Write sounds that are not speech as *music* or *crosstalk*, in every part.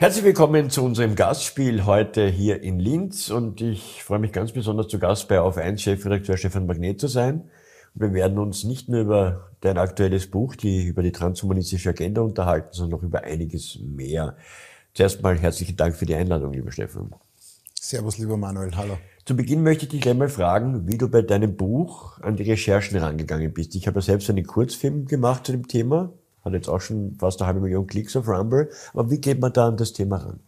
Herzlich willkommen zu unserem Gastspiel heute hier in Linz und ich freue mich ganz besonders zu Gast bei Auf 1 Chefredakteur Stefan Magnet zu sein. Wir werden uns nicht nur über dein aktuelles Buch, die über die transhumanistische Agenda unterhalten, sondern auch über einiges mehr. Zuerst mal herzlichen Dank für die Einladung, lieber Stefan. Servus, lieber Manuel. Hallo. Zu Beginn möchte ich dich gleich mal fragen, wie du bei deinem Buch an die Recherchen rangegangen bist. Ich habe ja selbst einen Kurzfilm gemacht zu dem Thema, hat jetzt auch schon fast eine halbe Million Klicks auf Rumble. Aber wie geht man da an das Thema ran?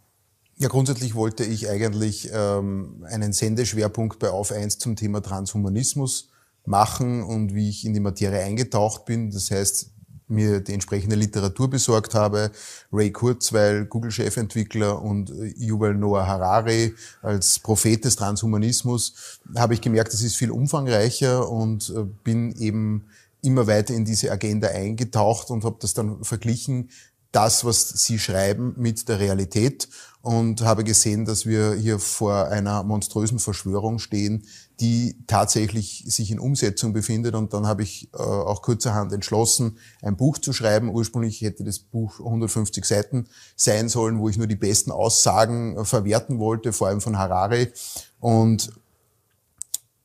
Ja, grundsätzlich wollte ich eigentlich ähm, einen Sendeschwerpunkt bei Auf 1 zum Thema Transhumanismus machen und wie ich in die Materie eingetaucht bin. Das heißt, mir die entsprechende Literatur besorgt habe, Ray Kurzweil, Google-Chefentwickler und äh, Yuval Noah Harari als Prophet des Transhumanismus, habe ich gemerkt, das ist viel umfangreicher und äh, bin eben immer weiter in diese Agenda eingetaucht und habe das dann verglichen, das, was Sie schreiben, mit der Realität und habe gesehen, dass wir hier vor einer monströsen Verschwörung stehen, die tatsächlich sich in Umsetzung befindet. Und dann habe ich äh, auch kurzerhand entschlossen, ein Buch zu schreiben. Ursprünglich hätte das Buch 150 Seiten sein sollen, wo ich nur die besten Aussagen äh, verwerten wollte, vor allem von Harari. Und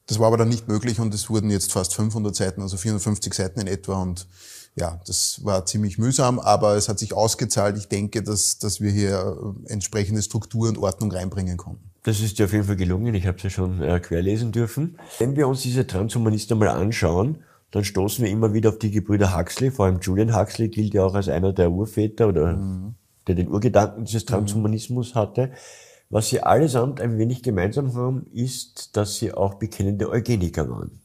das war aber dann nicht möglich und es wurden jetzt fast 500 Seiten, also 450 Seiten in etwa und ja, das war ziemlich mühsam, aber es hat sich ausgezahlt. Ich denke, dass, dass wir hier äh, entsprechende Struktur und Ordnung reinbringen konnten. Das ist dir auf jeden Fall gelungen. Ich habe es ja schon äh, querlesen dürfen. Wenn wir uns diese Transhumanisten mal anschauen, dann stoßen wir immer wieder auf die Gebrüder Huxley. Vor allem Julian Huxley gilt ja auch als einer der Urväter oder mhm. der den Urgedanken dieses Transhumanismus hatte. Was sie allesamt ein wenig gemeinsam haben, ist, dass sie auch bekennende Eugeniker waren.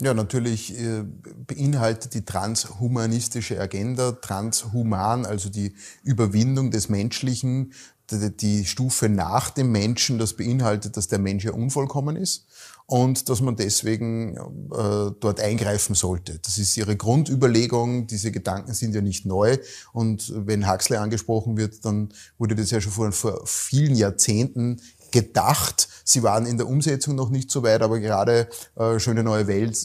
Ja, natürlich äh, beinhaltet die transhumanistische Agenda, transhuman, also die Überwindung des Menschlichen, die Stufe nach dem Menschen, das beinhaltet, dass der Mensch ja unvollkommen ist und dass man deswegen äh, dort eingreifen sollte. Das ist ihre Grundüberlegung. Diese Gedanken sind ja nicht neu. Und wenn Huxley angesprochen wird, dann wurde das ja schon vor, vor vielen Jahrzehnten gedacht. Sie waren in der Umsetzung noch nicht so weit, aber gerade äh, Schöne neue Welt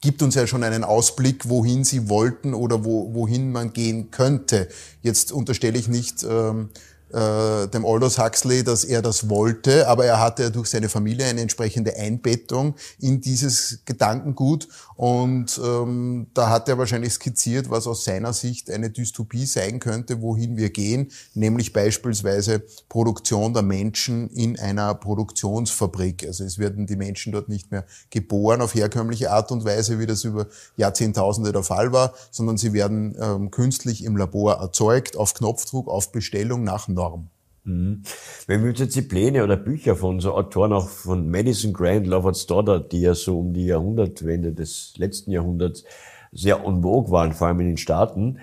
gibt uns ja schon einen Ausblick, wohin sie wollten oder wo, wohin man gehen könnte. Jetzt unterstelle ich nicht, ähm, äh, dem Aldous Huxley, dass er das wollte, aber er hatte durch seine Familie eine entsprechende Einbettung in dieses Gedankengut und ähm, da hat er wahrscheinlich skizziert, was aus seiner Sicht eine Dystopie sein könnte, wohin wir gehen, nämlich beispielsweise Produktion der Menschen in einer Produktionsfabrik. Also es werden die Menschen dort nicht mehr geboren auf herkömmliche Art und Weise, wie das über Jahrzehntausende der Fall war, sondern sie werden ähm, künstlich im Labor erzeugt, auf Knopfdruck, auf Bestellung nach Norm. Mhm. Wenn wir uns jetzt die Pläne oder Bücher von so Autoren auch von Madison Grant, Lovett Stoddard, die ja so um die Jahrhundertwende des letzten Jahrhunderts sehr en vogue waren, vor allem in den Staaten,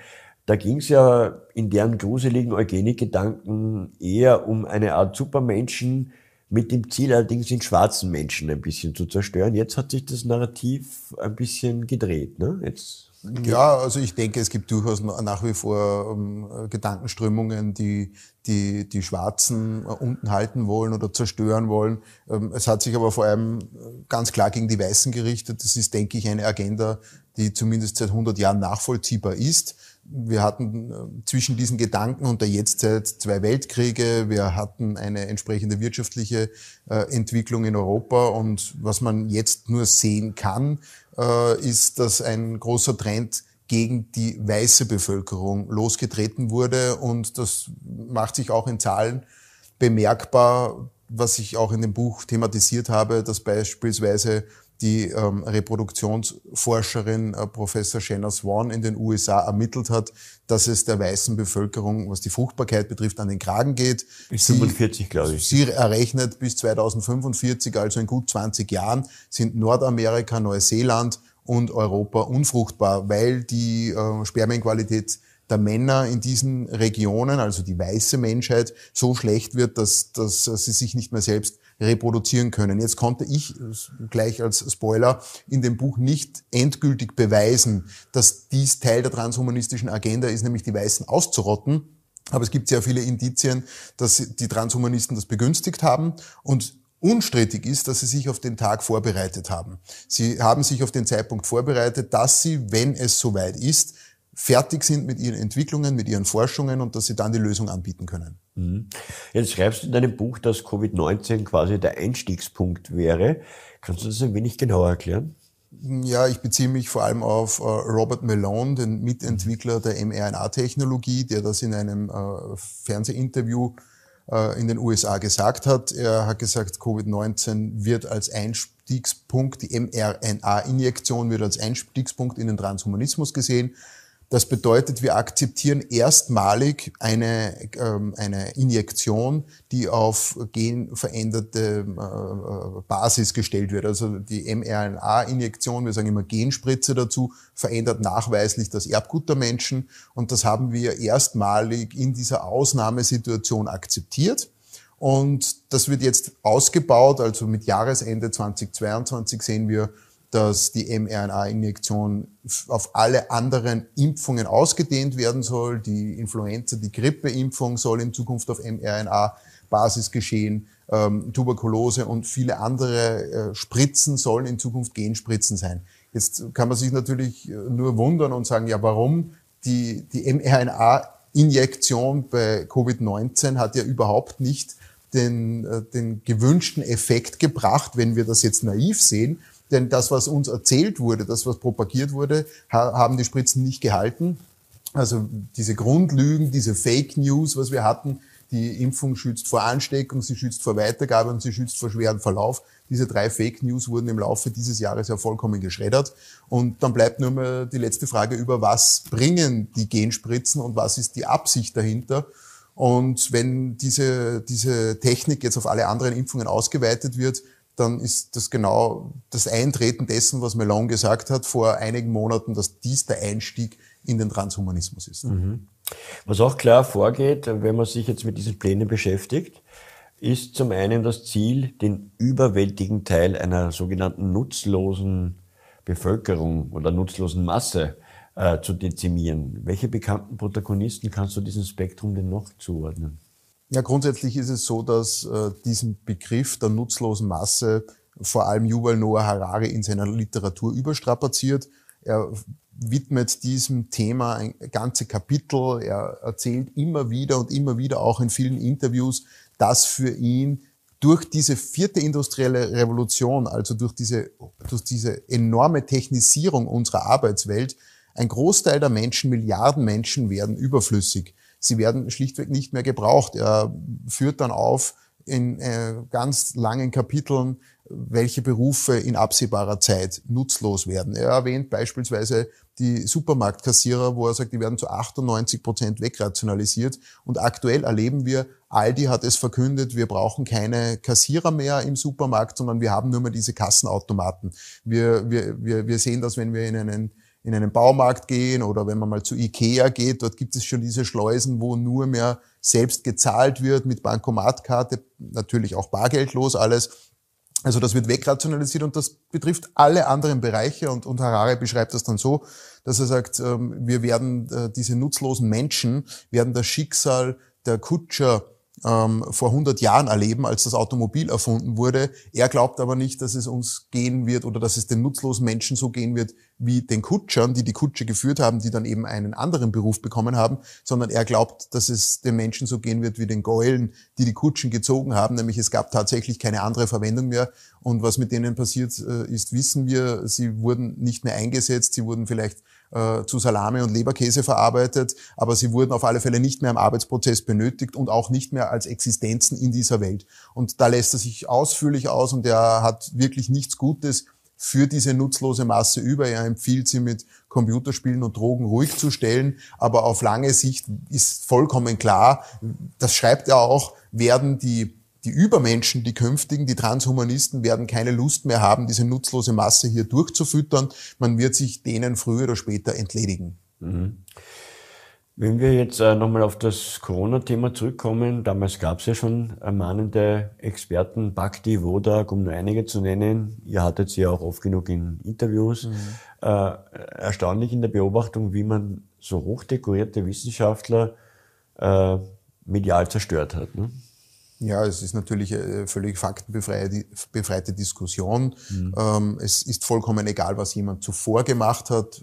da ging es ja in deren gruseligen Eugenik-Gedanken eher um eine Art Supermenschen, mit dem Ziel allerdings den schwarzen Menschen ein bisschen zu zerstören. Jetzt hat sich das Narrativ ein bisschen gedreht. Ne? Jetzt ja, also ich denke, es gibt durchaus nach wie vor ähm, Gedankenströmungen, die, die die Schwarzen äh, unten halten wollen oder zerstören wollen. Ähm, es hat sich aber vor allem äh, ganz klar gegen die Weißen gerichtet. Das ist, denke ich, eine Agenda, die zumindest seit 100 Jahren nachvollziehbar ist. Wir hatten äh, zwischen diesen Gedanken und der Jetztzeit zwei Weltkriege. Wir hatten eine entsprechende wirtschaftliche Entwicklung in Europa. Und was man jetzt nur sehen kann, äh, ist, dass ein großer Trend gegen die weiße Bevölkerung losgetreten wurde. Und das macht sich auch in Zahlen bemerkbar, was ich auch in dem Buch thematisiert habe, dass beispielsweise die ähm, Reproduktionsforscherin äh, Professor Shanna Swan in den USA ermittelt hat, dass es der weißen Bevölkerung, was die Fruchtbarkeit betrifft, an den Kragen geht. Bis 45, glaube ich. Sie errechnet bis 2045, also in gut 20 Jahren, sind Nordamerika, Neuseeland und Europa unfruchtbar, weil die äh, Spermienqualität der Männer in diesen Regionen, also die weiße Menschheit, so schlecht wird, dass, dass sie sich nicht mehr selbst reproduzieren können. Jetzt konnte ich gleich als Spoiler in dem Buch nicht endgültig beweisen, dass dies Teil der transhumanistischen Agenda ist, nämlich die Weißen auszurotten. Aber es gibt sehr viele Indizien, dass die Transhumanisten das begünstigt haben und Unstrittig ist, dass sie sich auf den Tag vorbereitet haben. Sie haben sich auf den Zeitpunkt vorbereitet, dass sie, wenn es soweit ist, fertig sind mit ihren Entwicklungen, mit ihren Forschungen und dass sie dann die Lösung anbieten können. Mhm. Jetzt schreibst du in deinem Buch, dass Covid-19 quasi der Einstiegspunkt wäre. Kannst du das ein wenig genauer erklären? Ja, ich beziehe mich vor allem auf äh, Robert Malone, den Mitentwickler der mRNA-Technologie, der das in einem äh, Fernsehinterview äh, in den USA gesagt hat. Er hat gesagt, Covid-19 wird als Einstiegspunkt, die mRNA-Injektion wird als Einstiegspunkt in den Transhumanismus gesehen. Das bedeutet, wir akzeptieren erstmalig eine, ähm, eine Injektion, die auf genveränderte äh, Basis gestellt wird. Also die mRNA-Injektion, wir sagen immer Genspritze dazu, verändert nachweislich das Erbgut der Menschen. Und das haben wir erstmalig in dieser Ausnahmesituation akzeptiert. Und das wird jetzt ausgebaut, also mit Jahresende 2022 sehen wir dass die mRNA-Injektion auf alle anderen Impfungen ausgedehnt werden soll. Die Influenza, die Grippeimpfung soll in Zukunft auf mRNA-Basis geschehen. Ähm, Tuberkulose und viele andere äh, Spritzen sollen in Zukunft Genspritzen sein. Jetzt kann man sich natürlich äh, nur wundern und sagen, ja, warum? Die, die mRNA-Injektion bei Covid-19 hat ja überhaupt nicht den, äh, den gewünschten Effekt gebracht, wenn wir das jetzt naiv sehen, denn das, was uns erzählt wurde, das, was propagiert wurde, haben die Spritzen nicht gehalten. Also diese Grundlügen, diese Fake News, was wir hatten, die Impfung schützt vor Ansteckung, sie schützt vor Weitergabe und sie schützt vor schweren Verlauf. Diese drei Fake News wurden im Laufe dieses Jahres ja vollkommen geschreddert. Und dann bleibt nur mehr die letzte Frage über, was bringen die Genspritzen und was ist die Absicht dahinter. Und wenn diese, diese Technik jetzt auf alle anderen Impfungen ausgeweitet wird, dann ist das genau das Eintreten dessen, was Melon gesagt hat vor einigen Monaten, dass dies der Einstieg in den Transhumanismus ist. Mhm. Was auch klar vorgeht, wenn man sich jetzt mit diesen Plänen beschäftigt, ist zum einen das Ziel, den überwältigen Teil einer sogenannten nutzlosen Bevölkerung oder nutzlosen Masse äh, zu dezimieren. Welche bekannten Protagonisten kannst du diesem Spektrum denn noch zuordnen? Ja, grundsätzlich ist es so, dass äh, diesen Begriff der nutzlosen Masse vor allem Yuval Noah Harari in seiner Literatur überstrapaziert. Er widmet diesem Thema ein ganze Kapitel. Er erzählt immer wieder und immer wieder auch in vielen Interviews, dass für ihn durch diese vierte industrielle Revolution, also durch diese, durch diese enorme Technisierung unserer Arbeitswelt, ein Großteil der Menschen, Milliarden Menschen werden überflüssig sie werden schlichtweg nicht mehr gebraucht. Er führt dann auf in äh, ganz langen Kapiteln, welche Berufe in absehbarer Zeit nutzlos werden. Er erwähnt beispielsweise die Supermarktkassierer, wo er sagt, die werden zu 98 Prozent wegrationalisiert. Und aktuell erleben wir, Aldi hat es verkündet, wir brauchen keine Kassierer mehr im Supermarkt, sondern wir haben nur mehr diese Kassenautomaten. Wir, wir, wir, wir sehen das, wenn wir in einen in einen Baumarkt gehen oder wenn man mal zu Ikea geht, dort gibt es schon diese Schleusen, wo nur mehr selbst gezahlt wird mit Bankomatkarte, natürlich auch bargeldlos alles. Also das wird wegrationalisiert und das betrifft alle anderen Bereiche und, und Harare beschreibt das dann so, dass er sagt, ähm, wir werden äh, diese nutzlosen Menschen, werden das Schicksal der Kutscher ähm, vor 100 Jahren erleben, als das Automobil erfunden wurde. Er glaubt aber nicht, dass es uns gehen wird oder dass es den nutzlosen Menschen so gehen wird wie den Kutschern, die die Kutsche geführt haben, die dann eben einen anderen Beruf bekommen haben, sondern er glaubt, dass es den Menschen so gehen wird wie den Gäulen, die die Kutschen gezogen haben, nämlich es gab tatsächlich keine andere Verwendung mehr. Und was mit denen passiert äh, ist, wissen wir. Sie wurden nicht mehr eingesetzt, sie wurden vielleicht äh, zu Salami und Leberkäse verarbeitet, aber sie wurden auf alle Fälle nicht mehr im Arbeitsprozess benötigt und auch nicht mehr als Existenzen in dieser Welt. Und da lässt er sich ausführlich aus und er hat wirklich nichts Gutes für diese nutzlose Masse über. Er empfiehlt sie mit Computerspielen und Drogen ruhig zu stellen, aber auf lange Sicht ist vollkommen klar, das schreibt er auch, werden die die Übermenschen, die künftigen, die Transhumanisten werden keine Lust mehr haben, diese nutzlose Masse hier durchzufüttern. Man wird sich denen früher oder später entledigen. Mhm. Wenn wir jetzt äh, nochmal auf das Corona-Thema zurückkommen, damals gab es ja schon mahnende Experten, Bhakti, Wodak, um nur einige zu nennen. Ihr hattet sie ja auch oft genug in Interviews. Mhm. Äh, erstaunlich in der Beobachtung, wie man so hochdekorierte Wissenschaftler äh, medial zerstört hat. Ne? Ja, es ist natürlich eine völlig faktenbefreite Diskussion. Mhm. Ähm, es ist vollkommen egal, was jemand zuvor gemacht hat.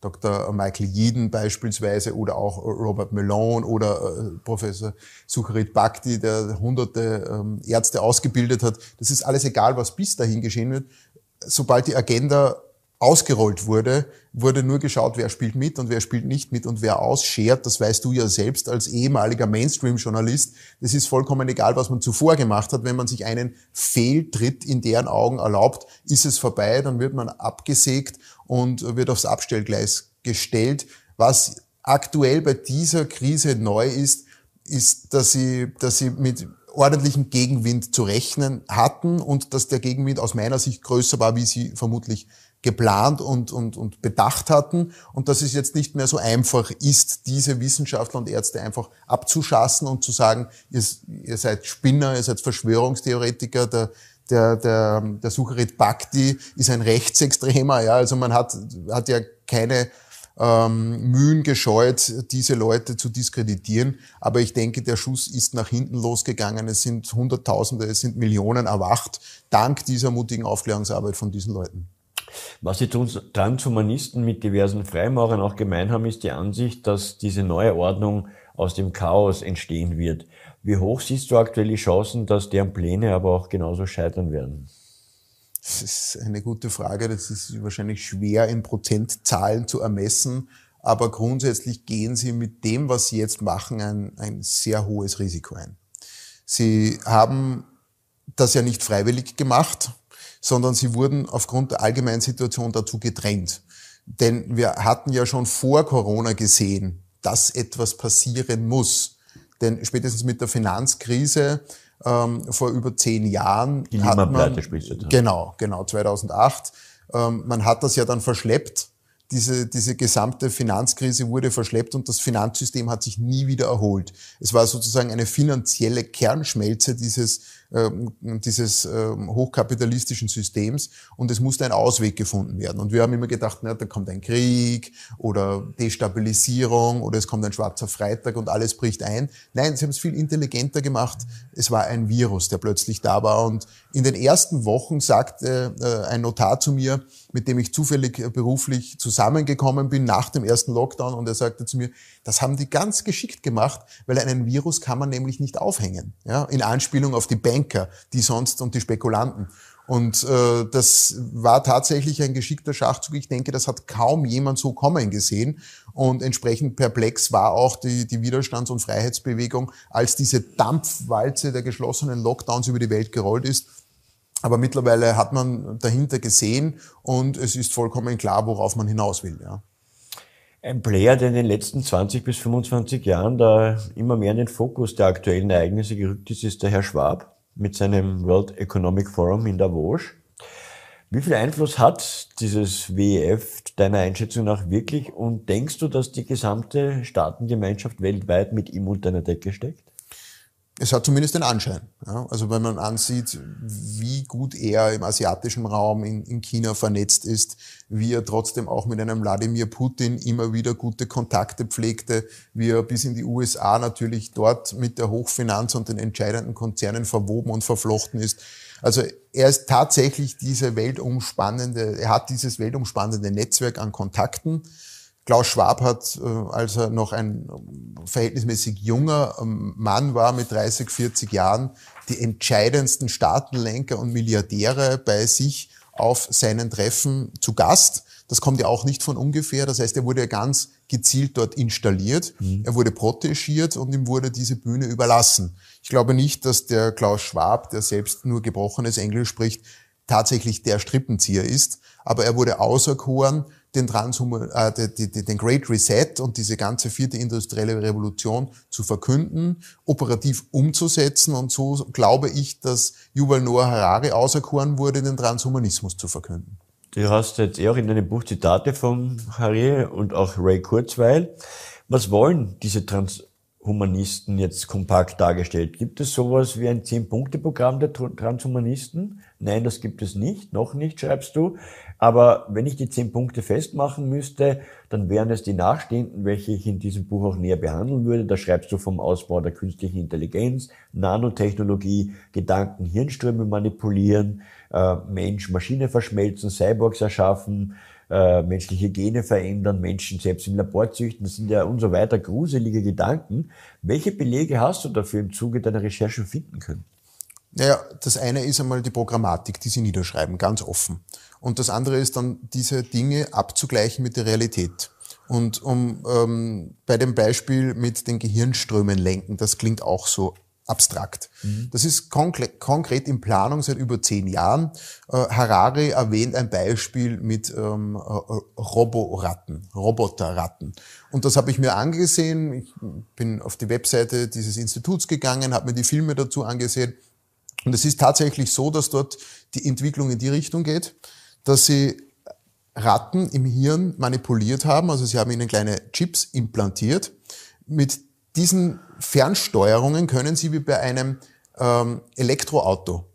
Dr. Michael Yeadon beispielsweise oder auch Robert Malone oder äh, Professor Sucharit Bhakti, der hunderte ähm, Ärzte ausgebildet hat. Das ist alles egal, was bis dahin geschehen wird. Sobald die Agenda ausgerollt wurde, wurde nur geschaut, wer spielt mit und wer spielt nicht mit und wer ausschert. Das weißt du ja selbst als ehemaliger Mainstream-Journalist. Es ist vollkommen egal, was man zuvor gemacht hat. Wenn man sich einen Fehltritt in deren Augen erlaubt, ist es vorbei, dann wird man abgesägt und wird aufs Abstellgleis gestellt. Was aktuell bei dieser Krise neu ist, ist, dass sie, dass sie mit ordentlichen Gegenwind zu rechnen hatten und dass der Gegenwind aus meiner Sicht größer war, wie sie vermutlich geplant und, und, und bedacht hatten und dass es jetzt nicht mehr so einfach ist, diese Wissenschaftler und Ärzte einfach abzuschassen und zu sagen, ihr, ihr seid Spinner, ihr seid Verschwörungstheoretiker, der, der, der, der Sucharit Bhakti ist ein Rechtsextremer, ja, also man hat, hat ja keine ähm, Mühen gescheut, diese Leute zu diskreditieren. Aber ich denke, der Schuss ist nach hinten losgegangen. Es sind Hunderttausende, es sind Millionen erwacht, dank dieser mutigen Aufklärungsarbeit von diesen Leuten. Was die Transhumanisten mit diversen Freimaurern auch gemein haben, ist die Ansicht, dass diese neue Ordnung aus dem Chaos entstehen wird. Wie hoch siehst du aktuell die Chancen, dass deren Pläne aber auch genauso scheitern werden? Das ist eine gute Frage. Das ist wahrscheinlich schwer in Prozentzahlen zu ermessen. Aber grundsätzlich gehen sie mit dem, was sie jetzt machen, ein, ein sehr hohes Risiko ein. Sie haben das ja nicht freiwillig gemacht sondern sie wurden aufgrund der allgemeinen Situation dazu gedrängt. Denn wir hatten ja schon vor Corona gesehen, dass etwas passieren muss. Denn spätestens mit der Finanzkrise ähm, vor über zehn Jahren Die hat man, sprichst du genau, genau 2008. Ähm, man hat das ja dann verschleppt. Diese, diese gesamte Finanzkrise wurde verschleppt und das Finanzsystem hat sich nie wieder erholt. Es war sozusagen eine finanzielle Kernschmelze dieses ähm, dieses ähm, hochkapitalistischen Systems und es musste ein Ausweg gefunden werden. Und wir haben immer gedacht, na, da kommt ein Krieg oder Destabilisierung oder es kommt ein schwarzer Freitag und alles bricht ein. Nein, sie haben es viel intelligenter gemacht. Es war ein Virus, der plötzlich da war. Und in den ersten Wochen sagte äh, ein Notar zu mir, mit dem ich zufällig äh, beruflich zusammengekommen bin nach dem ersten Lockdown und er sagte zu mir, das haben die ganz geschickt gemacht, weil einen Virus kann man nämlich nicht aufhängen. Ja, in Anspielung auf die Bank Banker, die sonst und die Spekulanten. Und äh, das war tatsächlich ein geschickter Schachzug. Ich denke, das hat kaum jemand so kommen gesehen. Und entsprechend perplex war auch die, die Widerstands- und Freiheitsbewegung, als diese Dampfwalze der geschlossenen Lockdowns über die Welt gerollt ist. Aber mittlerweile hat man dahinter gesehen und es ist vollkommen klar, worauf man hinaus will. Ja. Ein Player, der in den letzten 20 bis 25 Jahren da immer mehr in den Fokus der aktuellen Ereignisse gerückt ist, ist der Herr Schwab mit seinem World Economic Forum in Davos. Wie viel Einfluss hat dieses WEF deiner Einschätzung nach wirklich und denkst du, dass die gesamte Staatengemeinschaft weltweit mit ihm unter einer Decke steckt? Es hat zumindest den Anschein. Ja? Also wenn man ansieht, wie gut er im asiatischen Raum in, in, China vernetzt ist, wie er trotzdem auch mit einem Wladimir Putin immer wieder gute Kontakte pflegte, wie er bis in die USA natürlich dort mit der Hochfinanz und den entscheidenden Konzernen verwoben und verflochten ist. Also er ist tatsächlich diese weltumspannende, er hat dieses weltumspannende Netzwerk an Kontakten. Klaus Schwab hat, äh, als er noch ein verhältnismäßig junger ähm, Mann war mit 30, 40 Jahren, die entscheidendsten Staatenlenker und Milliardäre bei sich auf seinen Treffen zu Gast. Das kommt ja auch nicht von ungefähr. Das heißt, er wurde ja ganz gezielt dort installiert. Mhm. Er wurde protegiert und ihm wurde diese Bühne überlassen. Ich glaube nicht, dass der Klaus Schwab, der selbst nur gebrochenes Englisch spricht, tatsächlich der Strippenzieher ist. Aber er wurde auserkoren den, Transhuman, äh, den Great Reset und diese ganze vierte industrielle Revolution zu verkünden, operativ umzusetzen. Und so glaube ich, dass Yuval Noah Harari auserkoren wurde, den Transhumanismus zu verkünden. Du hast jetzt eh auch in deinem Buch Zitate von Harari und auch Ray Kurzweil. Was wollen diese Transhumanisten jetzt kompakt dargestellt? Gibt es sowas wie ein Zehn-Punkte-Programm der Transhumanisten? Nein, das gibt es nicht, noch nicht, schreibst du. Aber wenn ich die zehn Punkte festmachen müsste, dann wären es die nachstehenden, welche ich in diesem Buch auch näher behandeln würde. Da schreibst du vom Ausbau der künstlichen Intelligenz, Nanotechnologie, Gedanken, Hirnströme manipulieren, äh, Mensch, Maschine verschmelzen, Cyborgs erschaffen, äh, menschliche Gene verändern, Menschen selbst im Labor züchten. Das sind ja und so weiter gruselige Gedanken. Welche Belege hast du dafür im Zuge deiner Recherche finden können? Naja, das eine ist einmal die Programmatik, die sie niederschreiben, ganz offen. Und das andere ist dann, diese Dinge abzugleichen mit der Realität. Und um ähm, bei dem Beispiel mit den Gehirnströmen lenken, das klingt auch so abstrakt. Mhm. Das ist konkret in Planung seit über zehn Jahren. Äh, Harari erwähnt ein Beispiel mit ähm, äh, Roboratten, Roboterratten. Und das habe ich mir angesehen. Ich bin auf die Webseite dieses Instituts gegangen, habe mir die Filme dazu angesehen. Und es ist tatsächlich so, dass dort die Entwicklung in die Richtung geht dass sie Ratten im Hirn manipuliert haben, also sie haben ihnen kleine Chips implantiert. Mit diesen Fernsteuerungen können sie wie bei einem ähm, Elektroauto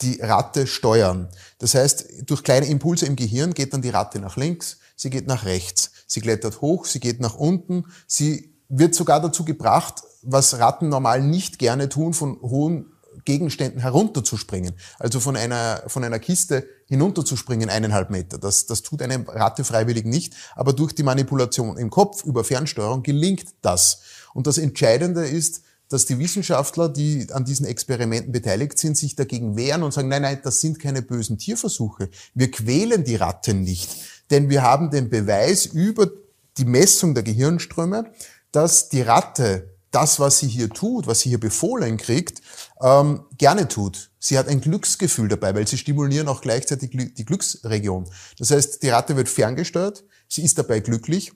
die Ratte steuern. Das heißt, durch kleine Impulse im Gehirn geht dann die Ratte nach links, sie geht nach rechts, sie klettert hoch, sie geht nach unten, sie wird sogar dazu gebracht, was Ratten normal nicht gerne tun, von hohen Gegenständen herunterzuspringen. Also von einer, von einer Kiste hinunterzuspringen, eineinhalb Meter. Das, das tut eine Ratte freiwillig nicht. Aber durch die Manipulation im Kopf über Fernsteuerung gelingt das. Und das Entscheidende ist, dass die Wissenschaftler, die an diesen Experimenten beteiligt sind, sich dagegen wehren und sagen, nein, nein, das sind keine bösen Tierversuche. Wir quälen die Ratten nicht. Denn wir haben den Beweis über die Messung der Gehirnströme, dass die Ratte das, was sie hier tut, was sie hier befohlen kriegt, ähm, gerne tut. Sie hat ein Glücksgefühl dabei, weil sie stimulieren auch gleichzeitig die Glücksregion. Das heißt, die Ratte wird ferngesteuert, sie ist dabei glücklich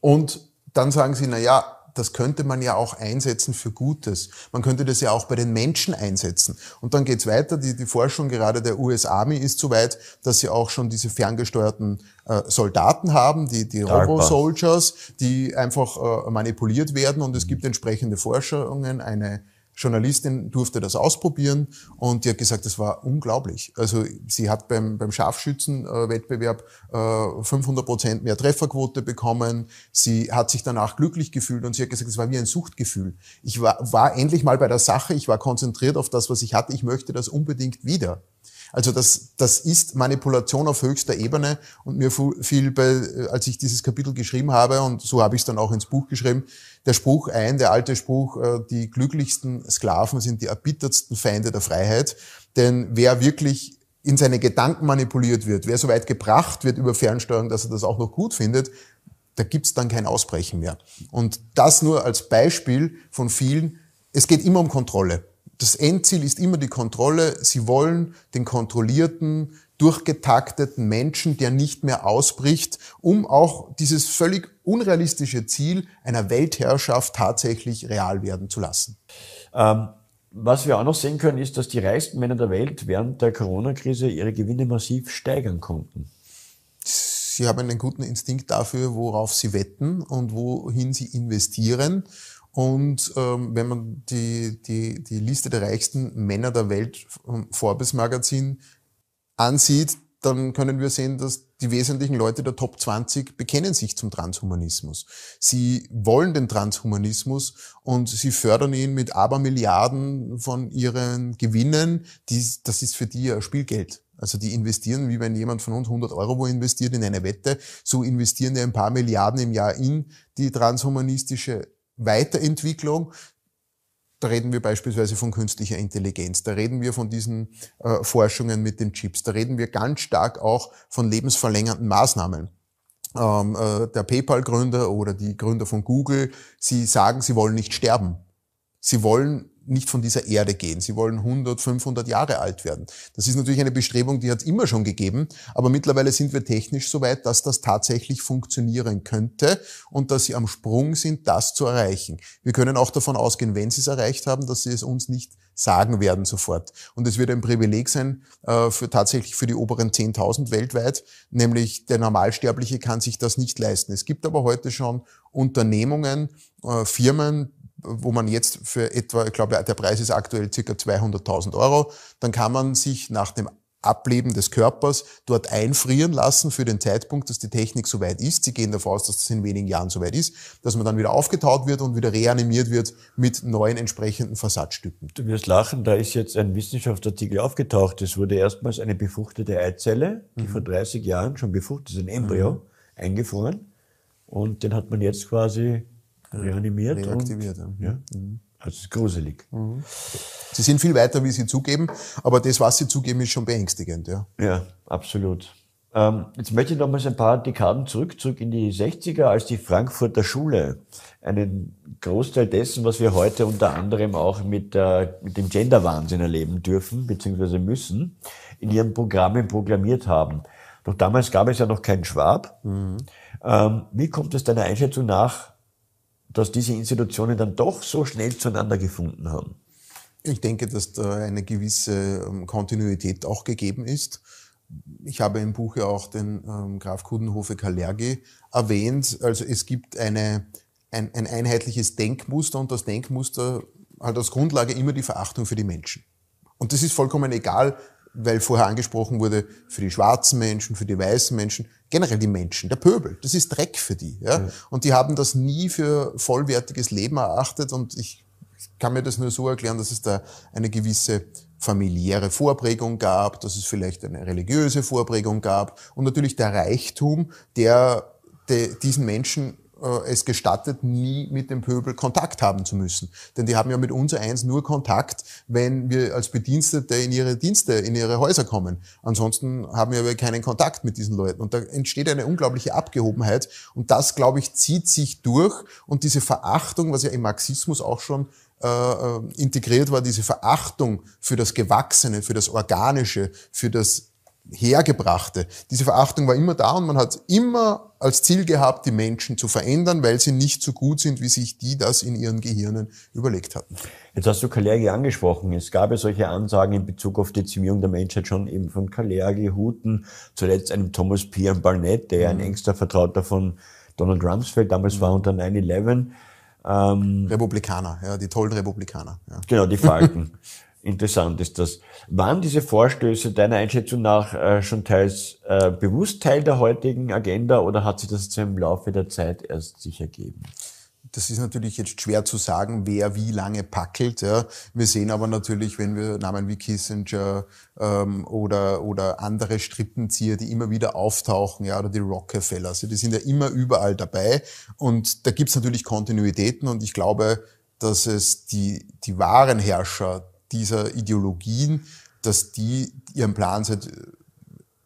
und dann sagen sie, na ja, das könnte man ja auch einsetzen für Gutes. Man könnte das ja auch bei den Menschen einsetzen. Und dann geht's weiter. Die, die Forschung gerade der US Army ist so weit, dass sie auch schon diese ferngesteuerten äh, Soldaten haben, die, die Robo-Soldiers, die einfach äh, manipuliert werden. Und es gibt entsprechende Forschungen, eine Journalistin durfte das ausprobieren und die hat gesagt, das war unglaublich. Also sie hat beim, beim Scharfschützenwettbewerb äh, 500 Prozent mehr Trefferquote bekommen. Sie hat sich danach glücklich gefühlt und sie hat gesagt, es war wie ein Suchtgefühl. Ich war, war endlich mal bei der Sache, ich war konzentriert auf das, was ich hatte. Ich möchte das unbedingt wieder. Also das, das ist Manipulation auf höchster Ebene und mir fiel, bei, als ich dieses Kapitel geschrieben habe, und so habe ich es dann auch ins Buch geschrieben, der Spruch ein, der alte Spruch, äh, die glücklichsten Sklaven sind die erbittertsten Feinde der Freiheit. Denn wer wirklich in seine Gedanken manipuliert wird, wer so weit gebracht wird über Fernsteuerung, dass er das auch noch gut findet, da gibt's dann kein Ausbrechen mehr. Und das nur als Beispiel von vielen. Es geht immer um Kontrolle das Endziel ist immer die Kontrolle. Sie wollen den kontrollierten, durchgetakteten Menschen, der nicht mehr ausbricht, um auch dieses völlig unrealistische Ziel einer Weltherrschaft tatsächlich real werden zu lassen. Ähm, was wir auch noch sehen können, ist, dass die reichsten Männer der Welt während der Corona-Krise ihre Gewinne massiv steigern konnten. Sie haben einen guten Instinkt dafür, worauf sie wetten und wohin sie investieren. Und ähm, wenn man die, die, die Liste der reichsten Männer der Welt vom Forbes Magazin ansieht, dann können wir sehen, dass die wesentlichen Leute der Top 20 bekennen sich zum Transhumanismus. Sie wollen den Transhumanismus und sie fördern ihn mit Abermilliarden von ihren Gewinnen. Die, das ist für die ja Spielgeld. Also die investieren, wie wenn jemand von uns 100 Euro wo investiert in eine Wette, so investieren die ein paar Milliarden im Jahr in die transhumanistische Weiterentwicklung. Da reden wir beispielsweise von künstlicher Intelligenz, da reden wir von diesen äh, Forschungen mit den Chips, da reden wir ganz stark auch von lebensverlängernden Maßnahmen. Ähm, äh, der PayPal-Gründer oder die Gründer von Google, sie sagen, sie wollen nicht sterben. Sie wollen nicht von dieser Erde gehen. Sie wollen 100, 500 Jahre alt werden. Das ist natürlich eine Bestrebung, die hat es immer schon gegeben, aber mittlerweile sind wir technisch so weit, dass das tatsächlich funktionieren könnte und dass sie am Sprung sind, das zu erreichen. Wir können auch davon ausgehen, wenn sie es erreicht haben, dass sie es uns nicht sagen werden sofort. Und es wird ein Privileg sein äh, für tatsächlich für die oberen 10.000 weltweit, nämlich der Normalsterbliche kann sich das nicht leisten. Es gibt aber heute schon Unternehmungen, äh, Firmen, wo man jetzt für etwa, ich glaube, der Preis ist aktuell circa 200.000 Euro, dann kann man sich nach dem Ableben des Körpers dort einfrieren lassen für den Zeitpunkt, dass die Technik soweit ist. Sie gehen davon aus, dass das in wenigen Jahren soweit ist, dass man dann wieder aufgetaut wird und wieder reanimiert wird mit neuen entsprechenden Versatzstücken. Du wirst lachen, da ist jetzt ein Wissenschaftsartikel aufgetaucht. Es wurde erstmals eine befruchtete Eizelle, die mhm. vor 30 Jahren schon befruchtet ist, ein Embryo, mhm. eingefroren. Und den hat man jetzt quasi reanimiert. Reaktiviert. Und, ja. Mhm. Also es ist gruselig. Mhm. Sie sind viel weiter, wie Sie zugeben, aber das, was Sie zugeben, ist schon beängstigend. Ja, ja absolut. Ähm, jetzt möchte ich nochmals ein paar Dekaden zurück, zurück in die 60er, als die Frankfurter Schule einen Großteil dessen, was wir heute unter anderem auch mit, äh, mit dem Genderwahnsinn erleben dürfen, beziehungsweise müssen, in ihren Programmen programmiert haben. Doch damals gab es ja noch keinen Schwab. Mhm. Ähm, wie kommt es deiner Einschätzung nach, dass diese Institutionen dann doch so schnell zueinander gefunden haben? Ich denke, dass da eine gewisse ähm, Kontinuität auch gegeben ist. Ich habe im Buch ja auch den ähm, Graf Kudenhofe Kalergi erwähnt. Also es gibt eine, ein, ein einheitliches Denkmuster und das Denkmuster hat als Grundlage immer die Verachtung für die Menschen. Und das ist vollkommen egal, weil vorher angesprochen wurde, für die schwarzen Menschen, für die weißen Menschen, generell die Menschen, der Pöbel, das ist Dreck für die. Ja? ja. Und die haben das nie für vollwertiges Leben erachtet und ich kann mir das nur so erklären, dass es da eine gewisse familiäre Vorprägung gab, dass es vielleicht eine religiöse Vorprägung gab und natürlich der Reichtum, der diesen Menschen äh, es gestattet, nie mit dem Pöbel Kontakt haben zu müssen. Denn die haben ja mit uns eins nur Kontakt, wenn wir als Bedienstete in ihre Dienste, in ihre Häuser kommen. Ansonsten haben wir keinen Kontakt mit diesen Leuten. Und da entsteht eine unglaubliche Abgehobenheit. Und das, glaube ich, zieht sich durch. Und diese Verachtung, was ja im Marxismus auch schon äh, äh integriert war, diese Verachtung für das Gewachsene, für das Organische, für das hergebrachte. Diese Verachtung war immer da und man hat immer als Ziel gehabt, die Menschen zu verändern, weil sie nicht so gut sind, wie sich die das in ihren Gehirnen überlegt hatten. Jetzt hast du Kalergi angesprochen. Es gab ja solche Ansagen in Bezug auf die Dezimierung der Menschheit schon eben von Kalergi, Huten, zuletzt einem Thomas P. Barnett, der mhm. ein engster Vertrauter von Donald Rumsfeld damals mhm. war unter 9-11. Ähm, Republikaner, ja, die tollen Republikaner. Ja. Genau, die Falken. *laughs* Interessant ist das. Waren diese Vorstöße deiner Einschätzung nach äh, schon teils äh, bewusst Teil der heutigen Agenda oder hat sich das im Laufe der Zeit erst sich ergeben? Das ist natürlich jetzt schwer zu sagen, wer wie lange packelt. Ja. Wir sehen aber natürlich, wenn wir Namen wie Kissinger ähm, oder, oder andere Strippenzieher, die immer wieder auftauchen, ja, oder die Rockefeller, also die sind ja immer überall dabei. Und da gibt's natürlich Kontinuitäten und ich glaube, dass es die, die wahren Herrscher dieser Ideologien, dass die ihren Plan seit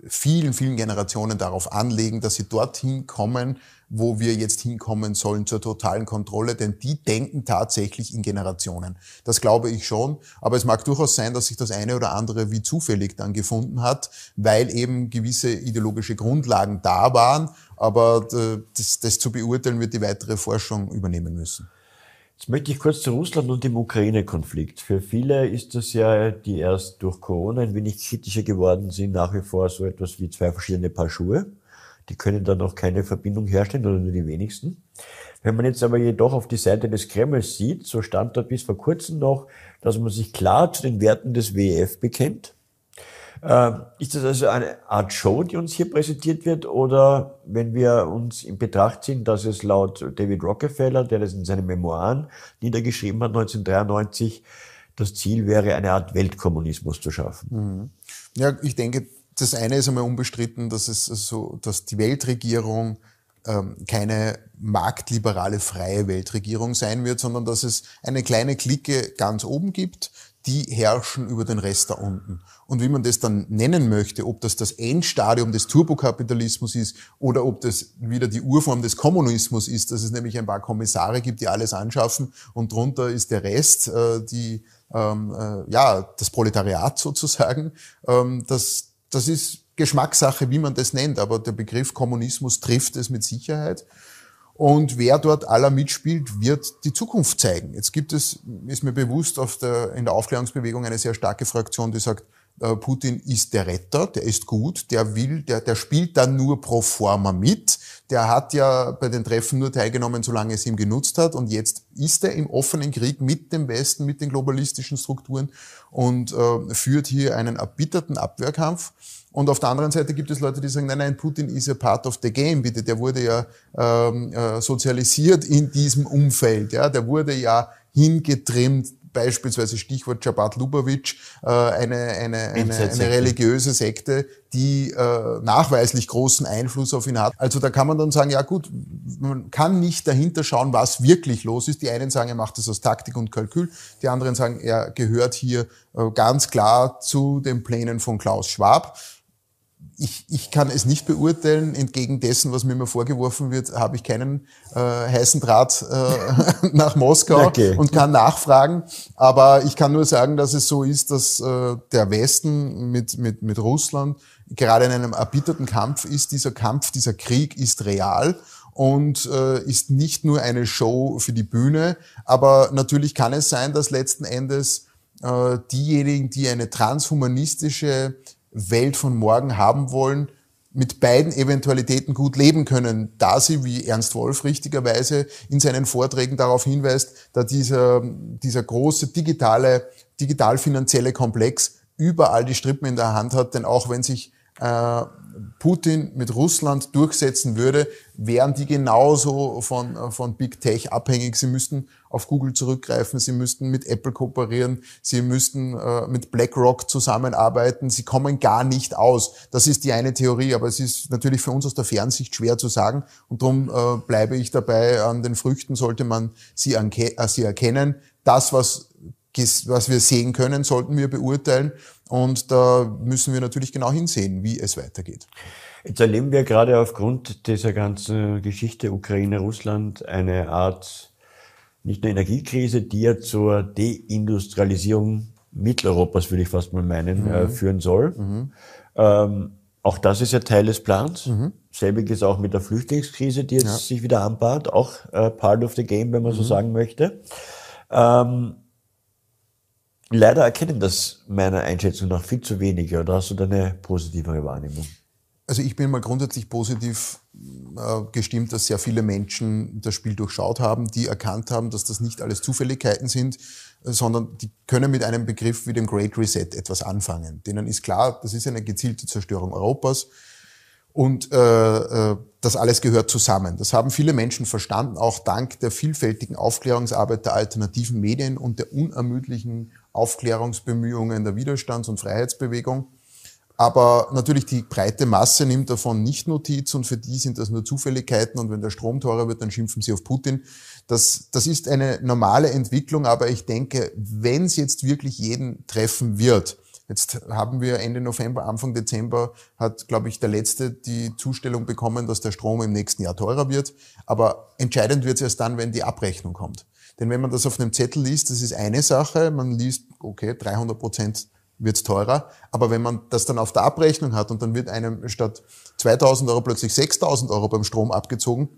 vielen, vielen Generationen darauf anlegen, dass sie dorthin kommen, wo wir jetzt hinkommen sollen zur totalen Kontrolle, denn die denken tatsächlich in Generationen. Das glaube ich schon, aber es mag durchaus sein, dass sich das eine oder andere wie zufällig dann gefunden hat, weil eben gewisse ideologische Grundlagen da waren, aber äh, das, das zu beurteilen wird die weitere Forschung übernehmen müssen. Jetzt möchte ich kurz zu Russland und dem Ukraine-Konflikt. Für viele ist das ja, die erst durch Corona ein wenig kritischer geworden sind, nach wie vor so etwas wie zwei verschiedene Paar Schuhe. Die können dann noch keine Verbindung herstellen oder nur die wenigsten. Wenn man jetzt aber jedoch auf die Seite des Kremls sieht, so stand dort bis vor kurzem noch, dass man sich klar zu den Werten des WEF bekennt ist das also eine Art Show, die uns hier präsentiert wird? Oder wenn wir uns in Betracht ziehen, dass es laut David Rockefeller, der das in seinen Memoiren niedergeschrieben hat, 1993, das Ziel wäre, eine Art Weltkommunismus zu schaffen? Mhm. Ja, ich denke, das eine ist einmal unbestritten, dass es so, dass die Weltregierung ähm, keine marktliberale freie Weltregierung sein wird, sondern dass es eine kleine Clique ganz oben gibt, die herrschen über den Rest da unten. Und wie man das dann nennen möchte, ob das das Endstadium des Turbokapitalismus ist oder ob das wieder die Urform des Kommunismus ist, dass es nämlich ein paar Kommissare gibt, die alles anschaffen und drunter ist der Rest, äh, die, ähm, äh, ja, das Proletariat sozusagen, ähm, das, das ist Geschmackssache, wie man das nennt, aber der Begriff Kommunismus trifft es mit Sicherheit. Und wer dort aller mitspielt, wird die Zukunft zeigen. Jetzt gibt es, ist mir bewusst, der, in der Aufklärungsbewegung eine sehr starke Fraktion, die sagt, äh, Putin ist der Retter, der ist gut, der will, der, der spielt dann nur pro forma mit. Der hat ja bei den Treffen nur teilgenommen, solange es ihm genutzt hat. Und jetzt ist er im offenen Krieg mit dem Westen, mit den globalistischen Strukturen und äh, führt hier einen erbitterten Abwehrkampf. Und auf der anderen Seite gibt es Leute, die sagen, nein, nein, Putin ist a part of the game, bitte. Der wurde ja ähm, äh, sozialisiert in diesem Umfeld. Ja, der wurde ja hingetrimmt, beispielsweise Stichwort Jabat Lubavitch, äh, eine, eine, eine, eine religiöse Sekte, die äh, nachweislich großen Einfluss auf ihn hat. Also da kann man dann sagen, ja gut, man kann nicht dahinter schauen, was wirklich los ist. Die einen sagen, er macht das aus Taktik und Kalkül, die anderen sagen, er gehört hier äh, ganz klar zu den Plänen von Klaus Schwab ich, ich kann es nicht beurteilen. Entgegen dessen, was mir immer vorgeworfen wird, habe ich keinen äh, heißen Draht äh, *laughs* nach Moskau okay. und kann nachfragen. Aber ich kann nur sagen, dass es so ist, dass äh, der Westen mit, mit, mit Russland gerade in einem erbitterten Kampf ist. Dieser Kampf, dieser Krieg ist real und äh, ist nicht nur eine Show für die Bühne. Aber natürlich kann es sein, dass letzten Endes äh, diejenigen, die eine transhumanistische Welt von morgen haben wollen, mit beiden Eventualitäten gut leben können, da sie, wie Ernst Wolf richtigerweise in seinen Vorträgen darauf hinweist, da dieser, dieser große digitale, digital-finanzielle Komplex überall die Strippen in der Hand hat, denn auch wenn sich äh, Putin mit Russland durchsetzen würde, wären die genauso von, von Big Tech abhängig. Sie müssten auf Google zurückgreifen, sie müssten mit Apple kooperieren, sie müssten äh, mit BlackRock zusammenarbeiten. Sie kommen gar nicht aus. Das ist die eine Theorie, aber es ist natürlich für uns aus der Fernsicht schwer zu sagen. Und darum äh, bleibe ich dabei, an den Früchten sollte man sie, äh, sie erkennen. Das, was was wir sehen können, sollten wir beurteilen. Und da müssen wir natürlich genau hinsehen, wie es weitergeht. Jetzt erleben wir gerade aufgrund dieser ganzen Geschichte Ukraine-Russland eine Art, nicht nur Energiekrise, die ja zur Deindustrialisierung Mitteleuropas, würde ich fast mal meinen, mhm. äh, führen soll. Mhm. Ähm, auch das ist ja Teil des Plans. Mhm. Selbiges auch mit der Flüchtlingskrise, die jetzt ja. sich wieder anbahnt, auch äh, part of the game, wenn man so mhm. sagen möchte. Ähm, leider erkennen das meiner Einschätzung nach viel zu wenige. Oder hast du da eine positivere Wahrnehmung? Also ich bin mal grundsätzlich positiv äh, gestimmt, dass sehr viele Menschen das Spiel durchschaut haben, die erkannt haben, dass das nicht alles Zufälligkeiten sind, sondern die können mit einem Begriff wie dem Great Reset etwas anfangen. Denen ist klar, das ist eine gezielte Zerstörung Europas und äh, äh, das alles gehört zusammen. Das haben viele Menschen verstanden, auch dank der vielfältigen Aufklärungsarbeit der alternativen Medien und der unermüdlichen Aufklärungsbemühungen der Widerstands- und Freiheitsbewegung. Aber natürlich die breite Masse nimmt davon nicht Notiz und für die sind das nur Zufälligkeiten und wenn der Strom teurer wird, dann schimpfen sie auf Putin. Das, das ist eine normale Entwicklung, aber ich denke, wenn es jetzt wirklich jeden treffen wird, Jetzt haben wir Ende November, Anfang Dezember hat, glaube ich, der Letzte die Zustellung bekommen, dass der Strom im nächsten Jahr teurer wird. Aber entscheidend wird es erst dann, wenn die Abrechnung kommt. Denn wenn man das auf einem Zettel liest, das ist eine Sache. Man liest, okay, 300 Prozent wird's teurer. Aber wenn man das dann auf der Abrechnung hat und dann wird einem statt 2000 Euro plötzlich 6000 Euro beim Strom abgezogen,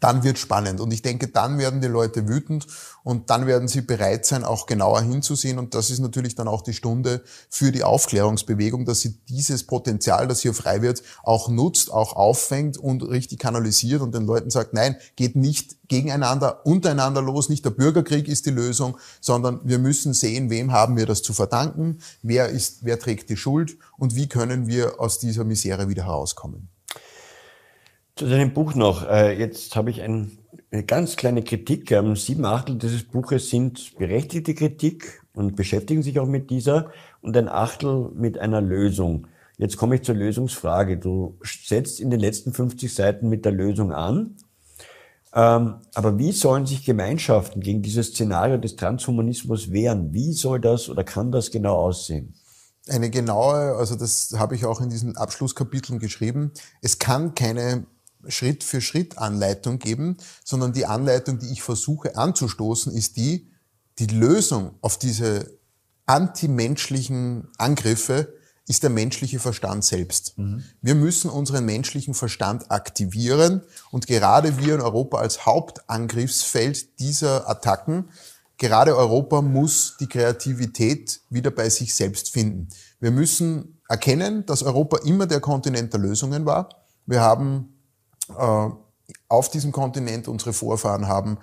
dann wird spannend. Und ich denke, dann werden die Leute wütend und dann werden sie bereit sein, auch genauer hinzusehen. Und das ist natürlich dann auch die Stunde für die Aufklärungsbewegung, dass sie dieses Potenzial, das hier frei wird, auch nutzt, auch auffängt und richtig kanalisiert und den Leuten sagt, nein, geht nicht gegeneinander, untereinander los. Nicht der Bürgerkrieg ist die Lösung, sondern wir müssen sehen, wem haben wir das zu verdanken, wer ist, wer trägt die Schuld und wie können wir aus dieser Misere wieder herauskommen. Zu deinem Buch noch. Äh, jetzt habe ich ein, eine ganz kleine Kritik. Ähm, sieben Achtel dieses Buches sind berechtigte Kritik und beschäftigen sich auch mit dieser und ein Achtel mit einer Lösung. Jetzt komme ich zur Lösungsfrage. Du setzt in den letzten 50 Seiten mit der Lösung an. Ähm, aber wie sollen sich Gemeinschaften gegen dieses Szenario des Transhumanismus wehren? Wie soll das oder kann das genau aussehen? Eine genaue, also das habe ich auch in diesen Abschlusskapiteln geschrieben. Es kann keine Schritt für Schritt Anleitung geben, sondern die Anleitung, die ich versuche anzustoßen, ist die, die Lösung auf diese antimenschlichen Angriffe ist der menschliche Verstand selbst. Mhm. Wir müssen unseren menschlichen Verstand aktivieren und gerade wir in Europa als Hauptangriffsfeld dieser Attacken, gerade Europa muss die Kreativität wieder bei sich selbst finden. Wir müssen erkennen, dass Europa immer der Kontinent der Lösungen war. Wir haben auf diesem Kontinent unsere Vorfahren haben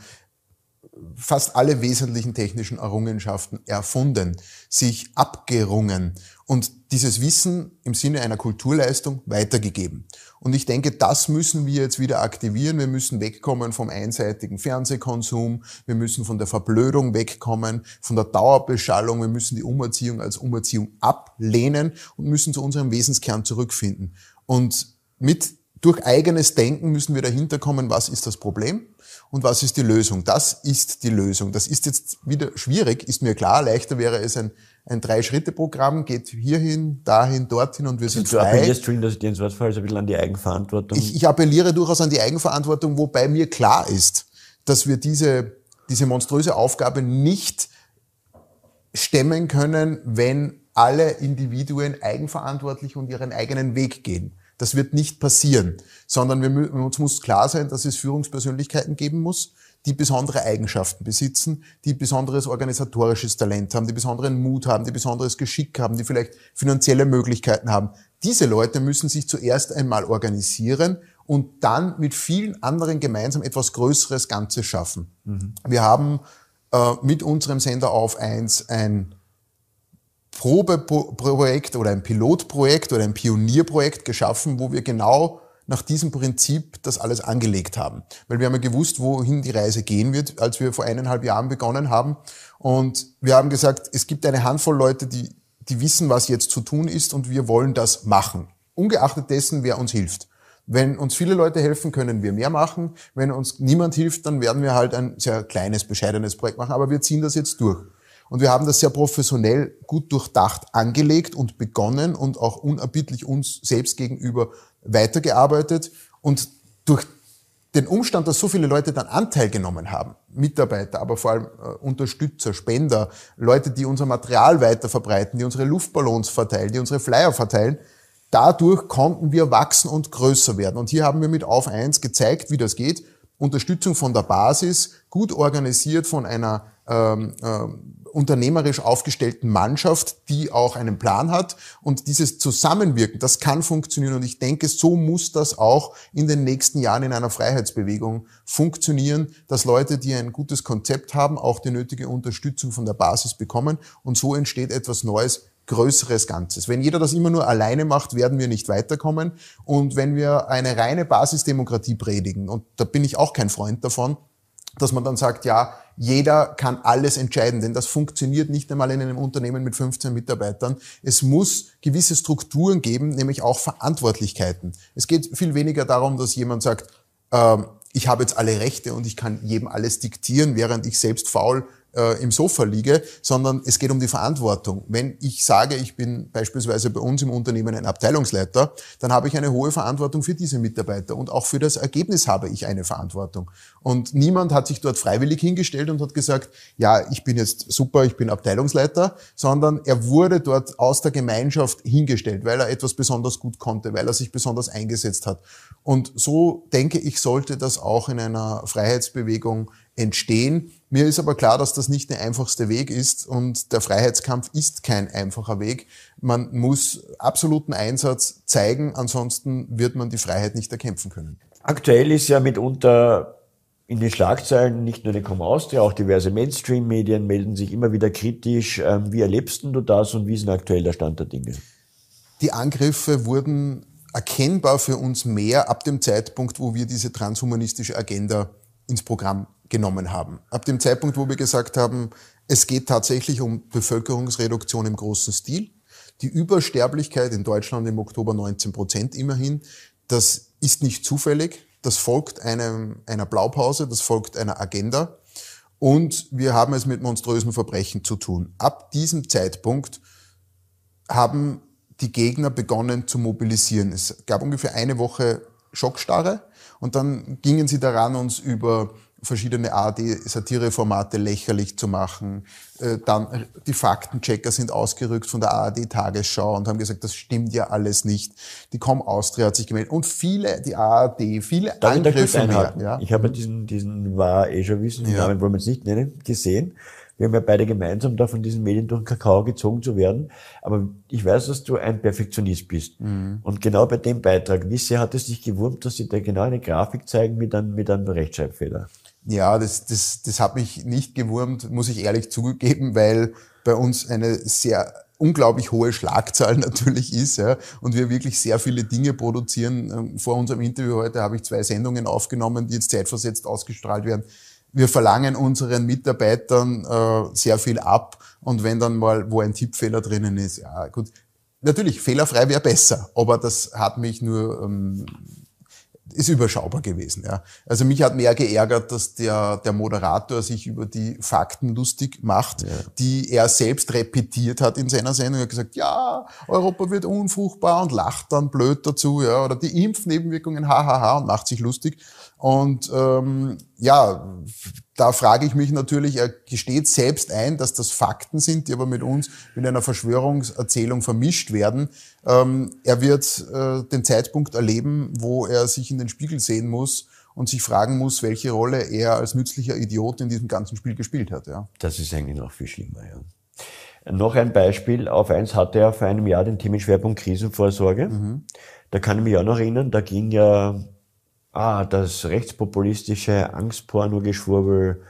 fast alle wesentlichen technischen Errungenschaften erfunden, sich abgerungen und dieses Wissen im Sinne einer Kulturleistung weitergegeben. Und ich denke, das müssen wir jetzt wieder aktivieren. Wir müssen wegkommen vom einseitigen Fernsehkonsum. Wir müssen von der Verblödung wegkommen, von der Dauerbeschallung. Wir müssen die Umerziehung als Umerziehung ablehnen und müssen zu unserem Wesenskern zurückfinden. Und mit durch eigenes Denken müssen wir dahinter kommen, was ist das Problem und was ist die Lösung. Das ist die Lösung. Das ist jetzt wieder schwierig, ist mir klar. Leichter wäre es ein, ein Drei-Schritte-Programm, geht hierhin, dahin, dorthin und wir sind du frei. Du appellierst, dass ich falle, ein bisschen an die Eigenverantwortung. Ich, ich appelliere durchaus an die Eigenverantwortung, wobei mir klar ist, dass wir diese, diese monströse Aufgabe nicht stemmen können, wenn alle Individuen eigenverantwortlich und ihren eigenen Weg gehen. Das wird nicht passieren, sondern wir, uns muss klar sein, dass es Führungspersönlichkeiten geben muss, die besondere Eigenschaften besitzen, die besonderes organisatorisches Talent haben, die besonderen Mut haben, die besonderes Geschick haben, die vielleicht finanzielle Möglichkeiten haben. Diese Leute müssen sich zuerst einmal organisieren und dann mit vielen anderen gemeinsam etwas Größeres Ganzes schaffen. Mhm. Wir haben äh, mit unserem Sender auf eins ein Probeprojekt oder ein Pilotprojekt oder ein Pionierprojekt geschaffen, wo wir genau nach diesem Prinzip das alles angelegt haben. Weil wir haben ja gewusst, wohin die Reise gehen wird, als wir vor eineinhalb Jahren begonnen haben. Und wir haben gesagt, es gibt eine Handvoll Leute, die, die wissen, was jetzt zu tun ist und wir wollen das machen. Ungeachtet dessen, wer uns hilft. Wenn uns viele Leute helfen, können wir mehr machen. Wenn uns niemand hilft, dann werden wir halt ein sehr kleines, bescheidenes Projekt machen. Aber wir ziehen das jetzt durch. Und wir haben das sehr professionell gut durchdacht angelegt und begonnen und auch unerbittlich uns selbst gegenüber weitergearbeitet. Und durch den Umstand, dass so viele Leute dann Anteil genommen haben, Mitarbeiter, aber vor allem äh, Unterstützer, Spender, Leute, die unser Material weiter verbreiten, die unsere Luftballons verteilen, die unsere Flyer verteilen, dadurch konnten wir wachsen und größer werden. Und hier haben wir mit Auf 1 gezeigt, wie das geht. Unterstützung von der Basis, gut organisiert von einer ähm, ähm, unternehmerisch aufgestellten Mannschaft, die auch einen Plan hat. Und dieses Zusammenwirken, das kann funktionieren. Und ich denke, so muss das auch in den nächsten Jahren in einer Freiheitsbewegung funktionieren, dass Leute, die ein gutes Konzept haben, auch die nötige Unterstützung von der Basis bekommen. Und so entsteht etwas Neues, größeres Ganzes. Wenn jeder das immer nur alleine macht, werden wir nicht weiterkommen. Und wenn wir eine reine Basisdemokratie predigen, und da bin ich auch kein Freund davon, dass man dann sagt, ja, jeder kann alles entscheiden, denn das funktioniert nicht einmal in einem Unternehmen mit 15 Mitarbeitern. Es muss gewisse Strukturen geben, nämlich auch Verantwortlichkeiten. Es geht viel weniger darum, dass jemand sagt, äh, ich habe jetzt alle Rechte und ich kann jedem alles diktieren, während ich selbst faul äh, im Sofa liege, sondern es geht um die Verantwortung. Wenn ich sage, ich bin beispielsweise bei uns im Unternehmen ein Abteilungsleiter, dann habe ich eine hohe Verantwortung für diese Mitarbeiter und auch für das Ergebnis habe ich eine Verantwortung. Und niemand hat sich dort freiwillig hingestellt und hat gesagt, ja, ich bin jetzt super, ich bin Abteilungsleiter, sondern er wurde dort aus der Gemeinschaft hingestellt, weil er etwas besonders gut konnte, weil er sich besonders eingesetzt hat. Und so denke ich, sollte das auch in einer Freiheitsbewegung entstehen. Mir ist aber klar, dass das nicht der einfachste Weg ist und der Freiheitskampf ist kein einfacher Weg. Man muss absoluten Einsatz zeigen, ansonsten wird man die Freiheit nicht erkämpfen können. Aktuell ist ja mitunter in den Schlagzeilen nicht nur die Com Austria, auch diverse Mainstream-Medien melden sich immer wieder kritisch. Ähm, wie erlebst du das und wie ist denn aktuell der Stand der Dinge? Die Angriffe wurden erkennbar für uns mehr ab dem Zeitpunkt, wo wir diese transhumanistische Agenda ins Programm genommen haben. Ab dem Zeitpunkt, wo wir gesagt haben, es geht tatsächlich um Bevölkerungsreduktion im großen Stil. Die Übersterblichkeit in Deutschland im Oktober 19 Prozent immerhin. Das ist nicht zufällig. Das folgt einem, einer Blaupause, das folgt einer Agenda. Und wir haben es mit monströsen Verbrechen zu tun. Ab diesem Zeitpunkt haben die Gegner begonnen zu mobilisieren. Es gab ungefähr eine Woche Schockstarre und dann gingen sie daran, uns über verschiedene ARD-Satireformate lächerlich zu machen. Äh, dann die Faktenchecker sind ausgerückt von der ARD-Tagesschau und haben gesagt, das stimmt ja alles nicht. Die Com Austria hat sich gemeldet und viele, die ARD, viele Darf Angriffe mehr. Ja? Ich habe diesen, diesen war eh schon wissen, ja. Namen wollen wir jetzt nicht nennen, gesehen. Wir haben ja beide gemeinsam da von diesen Medien durch den Kakao gezogen zu werden. Aber ich weiß, dass du ein Perfektionist bist. Mhm. Und genau bei dem Beitrag, wie sehr hat es dich gewurmt, dass sie da genau eine Grafik zeigen mit einem, mit einem Rechtschreibfehler? Ja, das, das, das hat mich nicht gewurmt, muss ich ehrlich zugeben, weil bei uns eine sehr unglaublich hohe Schlagzahl *laughs* natürlich ist ja, und wir wirklich sehr viele Dinge produzieren. Ähm, vor unserem Interview heute habe ich zwei Sendungen aufgenommen, die jetzt zeitversetzt ausgestrahlt werden. Wir verlangen unseren Mitarbeitern äh, sehr viel ab. Und wenn dann mal wo ein Tippfehler drinnen ist, ja gut, natürlich fehlerfrei wäre besser, aber das hat mich nur ähm, ist überschaubar gewesen. Ja. Also mich hat mehr geärgert, dass der, der Moderator sich über die Fakten lustig macht, ja. die er selbst repetiert hat in seiner Sendung. Er hat gesagt, ja, Europa wird unfruchtbar und lacht dann blöd dazu, ja, oder die Impfnebenwirkungen, hahaha, und macht sich lustig. Und ähm, ja, da frage ich mich natürlich, er gesteht selbst ein, dass das Fakten sind, die aber mit uns mit einer Verschwörungserzählung vermischt werden. Ähm, er wird äh, den Zeitpunkt erleben, wo er sich in den Spiegel sehen muss und sich fragen muss, welche Rolle er als nützlicher Idiot in diesem ganzen Spiel gespielt hat. Ja. Das ist eigentlich noch viel schlimmer. Ja. Noch ein Beispiel. Auf eins hatte er vor einem Jahr den Themenschwerpunkt Krisenvorsorge. Mhm. Da kann ich mich auch noch erinnern, da ging ja ah, das rechtspopulistische Angstporno-Geschwurbel,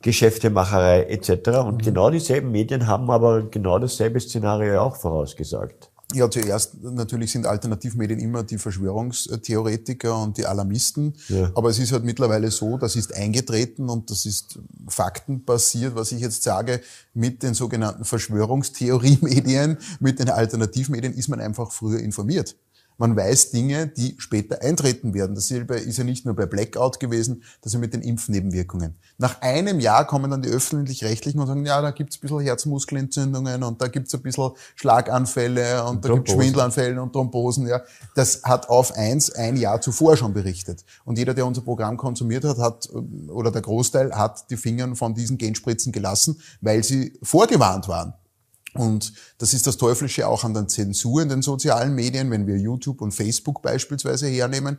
Geschäftemacherei etc. Und mhm. genau dieselben Medien haben aber genau dasselbe Szenario auch vorausgesagt. Ja, zuerst natürlich sind Alternativmedien immer die Verschwörungstheoretiker und die Alarmisten. Ja. Aber es ist halt mittlerweile so, das ist eingetreten und das ist faktenbasiert, was ich jetzt sage, mit den sogenannten Verschwörungstheorie-Medien, mit den Alternativmedien ist man einfach früher informiert. Man weiß Dinge, die später eintreten werden. Das ist ja nicht nur bei Blackout gewesen, das ist ja mit den Impfnebenwirkungen. Nach einem Jahr kommen dann die öffentlich-rechtlichen und sagen, ja, da gibt's ein bisschen Herzmuskelentzündungen und da gibt's ein bisschen Schlaganfälle und, und da gibt's Schwindelanfälle und Thrombosen. Ja. Das hat auf eins ein Jahr zuvor schon berichtet. Und jeder, der unser Programm konsumiert hat, hat, oder der Großteil hat die Finger von diesen Genspritzen gelassen, weil sie vorgewarnt waren. Und das ist das Teuflische auch an der Zensur in den sozialen Medien, wenn wir YouTube und Facebook beispielsweise hernehmen,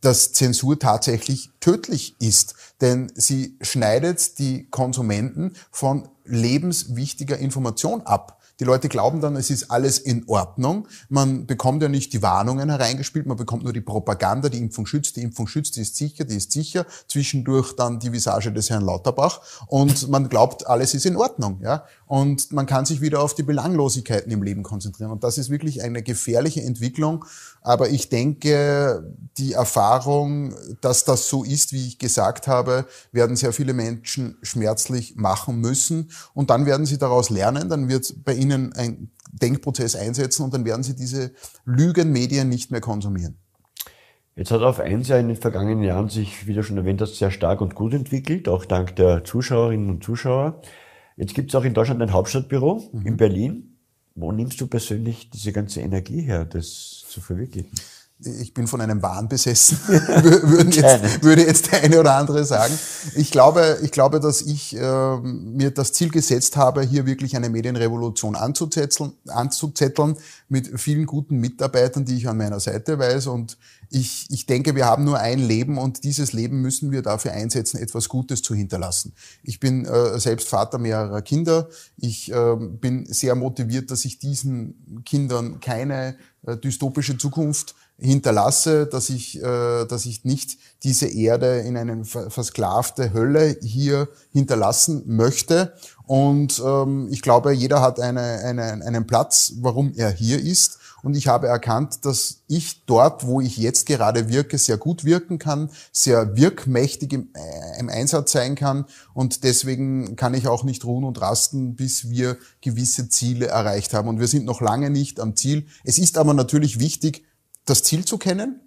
dass Zensur tatsächlich tödlich ist. Denn sie schneidet die Konsumenten von lebenswichtiger Information ab. Die Leute glauben dann, es ist alles in Ordnung. Man bekommt ja nicht die Warnungen hereingespielt, man bekommt nur die Propaganda, die Impfung schützt, die Impfung schützt, die ist sicher, die ist sicher. Zwischendurch dann die Visage des Herrn Lauterbach und man glaubt, alles ist in Ordnung. Ja? Und man kann sich wieder auf die Belanglosigkeiten im Leben konzentrieren. Und das ist wirklich eine gefährliche Entwicklung. Aber ich denke, die Erfahrung, dass das so ist, wie ich gesagt habe, werden sehr viele Menschen schmerzlich machen müssen. Und dann werden sie daraus lernen, dann wird bei ihnen ein Denkprozess einsetzen und dann werden sie diese Lügenmedien nicht mehr konsumieren. Jetzt hat auf eins ja in den vergangenen Jahren sich, wie du schon erwähnt hast, sehr stark und gut entwickelt, auch dank der Zuschauerinnen und Zuschauer. Jetzt gibt es auch in Deutschland ein Hauptstadtbüro mhm. in Berlin. Wo nimmst du persönlich diese ganze Energie her, das zu verwirklichen? Ich bin von einem Wahn besessen, *laughs* jetzt, würde jetzt der eine oder andere sagen. Ich glaube, ich glaube, dass ich äh, mir das Ziel gesetzt habe, hier wirklich eine Medienrevolution anzuzetteln, anzuzetteln mit vielen guten Mitarbeitern, die ich an meiner Seite weiß. Und ich, ich denke, wir haben nur ein Leben und dieses Leben müssen wir dafür einsetzen, etwas Gutes zu hinterlassen. Ich bin äh, selbst Vater mehrerer Kinder. Ich äh, bin sehr motiviert, dass ich diesen Kindern keine äh, dystopische Zukunft hinterlasse, dass ich, äh, dass ich nicht diese Erde in eine versklavte Hölle hier hinterlassen möchte. Und ähm, ich glaube, jeder hat eine, eine, einen Platz, warum er hier ist. Und ich habe erkannt, dass ich dort, wo ich jetzt gerade wirke, sehr gut wirken kann, sehr wirkmächtig im, äh, im Einsatz sein kann. Und deswegen kann ich auch nicht ruhen und rasten, bis wir gewisse Ziele erreicht haben. Und wir sind noch lange nicht am Ziel. Es ist aber natürlich wichtig, das Ziel zu kennen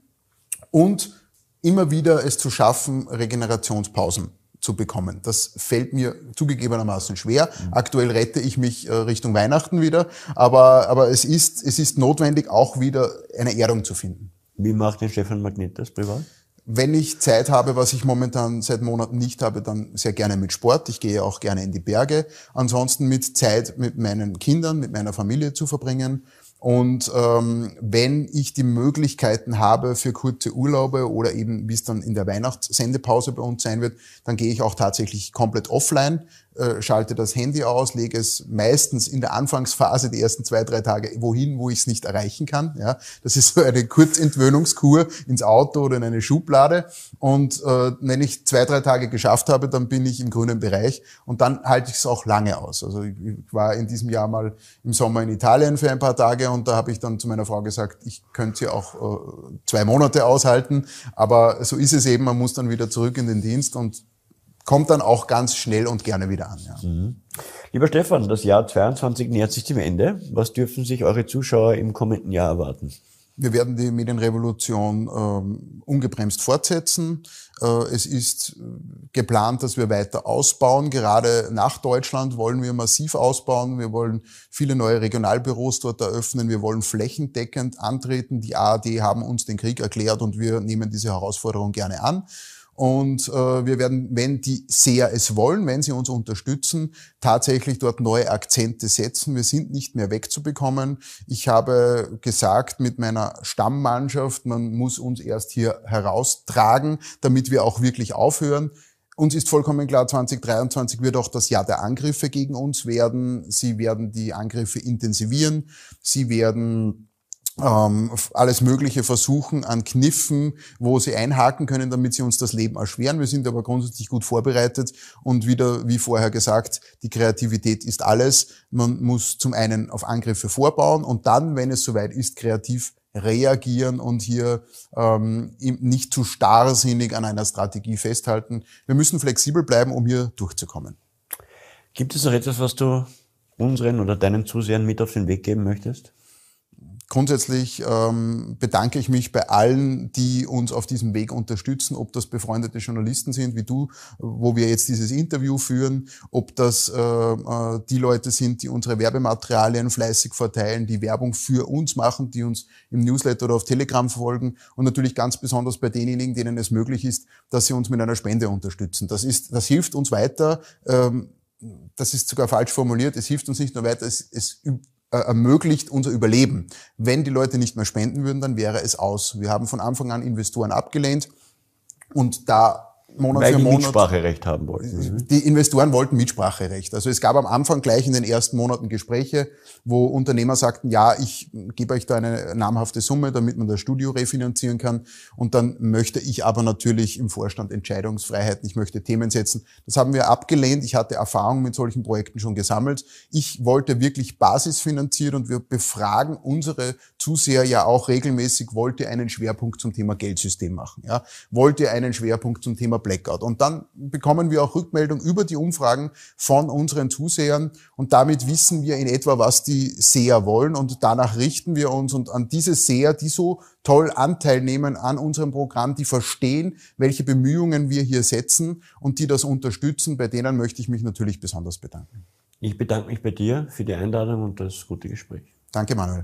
und immer wieder es zu schaffen, Regenerationspausen zu bekommen. Das fällt mir zugegebenermaßen schwer. Mhm. Aktuell rette ich mich äh, Richtung Weihnachten wieder, aber, aber es, ist, es ist notwendig, auch wieder eine Erdung zu finden. Wie macht den Stefan Magnet das privat? Wenn ich Zeit habe, was ich momentan seit Monaten nicht habe, dann sehr gerne mit Sport. Ich gehe auch gerne in die Berge. Ansonsten mit Zeit mit meinen Kindern, mit meiner Familie zu verbringen. Und ähm, wenn ich die Möglichkeiten habe für kurze Urlaube oder eben, wie es dann in der Weihnachtssendepause bei uns sein wird, dann gehe ich auch tatsächlich komplett offline. Äh, schalte das Handy aus, lege es meistens in der Anfangsphase, die ersten zwei, drei Tage, wohin, wo ich es nicht erreichen kann. Ja, das ist so eine Kurzentwöhnungskur ins Auto oder in eine Schublade. Und äh, wenn ich zwei, drei Tage geschafft habe, dann bin ich im grünen Bereich und dann halte ich es auch lange aus. Also ich, ich war in diesem Jahr mal im Sommer in Italien für ein paar Tage und da habe ich dann zu meiner Frau gesagt, ich könnte sie auch äh, zwei Monate aushalten. Aber so ist es eben, man muss dann wieder zurück in den Dienst und kommt dann auch ganz schnell und gerne wieder an. Ja. Mhm. Lieber Stefan, das Jahr 22 nähert sich dem Ende. Was dürfen sich eure Zuschauer im kommenden Jahr erwarten? Wir werden die Medienrevolution ähm, ungebremst fortsetzen. Äh, es ist geplant, dass wir weiter ausbauen. Gerade nach Deutschland wollen wir massiv ausbauen. Wir wollen viele neue Regionalbüros dort eröffnen. Wir wollen flächendeckend antreten. Die ARD haben uns den Krieg erklärt und wir nehmen diese Herausforderung gerne an. Und äh, wir werden, wenn die Seher es wollen, wenn sie uns unterstützen, tatsächlich dort neue Akzente setzen. Wir sind nicht mehr wegzubekommen. Ich habe gesagt mit meiner Stammmannschaft, man muss uns erst hier heraustragen, damit wir auch wirklich aufhören. Uns ist vollkommen klar, 2023 wird auch das Jahr der Angriffe gegen uns werden. Sie werden die Angriffe intensivieren. Sie werden ähm, alles Mögliche versuchen an Kniffen, wo sie einhaken können, damit sie uns das Leben erschweren. Wir sind aber grundsätzlich gut vorbereitet und wieder, wie vorher gesagt, die Kreativität ist alles. Man muss zum einen auf Angriffe vorbauen und dann, wenn es soweit ist, kreativ reagieren und hier ähm, nicht zu starrsinnig an einer Strategie festhalten. Wir müssen flexibel bleiben, um hier durchzukommen. Gibt es noch etwas, was du unseren oder deinen Zusehern mit auf den Weg geben möchtest? Grundsätzlich ähm, bedanke ich mich bei allen, die uns auf diesem Weg unterstützen, ob das befreundete Journalisten sind wie du, wo wir jetzt dieses Interview führen, ob das äh, äh, die Leute sind, die unsere Werbematerialien fleißig verteilen, die Werbung für uns machen, die uns im Newsletter oder auf Telegram folgen und natürlich ganz besonders bei denjenigen, denen es möglich ist, dass sie uns mit einer Spende unterstützen. Das ist, das hilft uns weiter. Ähm, das ist sogar falsch formuliert. Es hilft uns nicht nur weiter, es, es äh, ermöglicht unser Überleben. Wenn die Leute nicht mehr spenden würden, dann wäre es aus. Wir haben von Anfang an Investoren abgelehnt und da Monat Weil für die Monat. Mitspracherecht haben wollten. Mhm. Die Investoren wollten Mitspracherecht. Also es gab am Anfang gleich in den ersten Monaten Gespräche, wo Unternehmer sagten, ja, ich gebe euch da eine namhafte Summe, damit man das Studio refinanzieren kann. Und dann möchte ich aber natürlich im Vorstand Entscheidungsfreiheit, ich möchte Themen setzen. Das haben wir abgelehnt. Ich hatte Erfahrung mit solchen Projekten schon gesammelt. Ich wollte wirklich basisfinanziert und wir befragen unsere Zuseher ja auch regelmäßig, wollt ihr einen Schwerpunkt zum Thema Geldsystem machen? Ja? Wollt ihr einen Schwerpunkt zum Thema Blackout. Und dann bekommen wir auch Rückmeldung über die Umfragen von unseren Zusehern und damit wissen wir in etwa, was die Seher wollen und danach richten wir uns und an diese Seher, die so toll Anteil nehmen an unserem Programm, die verstehen, welche Bemühungen wir hier setzen und die das unterstützen, bei denen möchte ich mich natürlich besonders bedanken. Ich bedanke mich bei dir für die Einladung und das gute Gespräch. Danke, Manuel.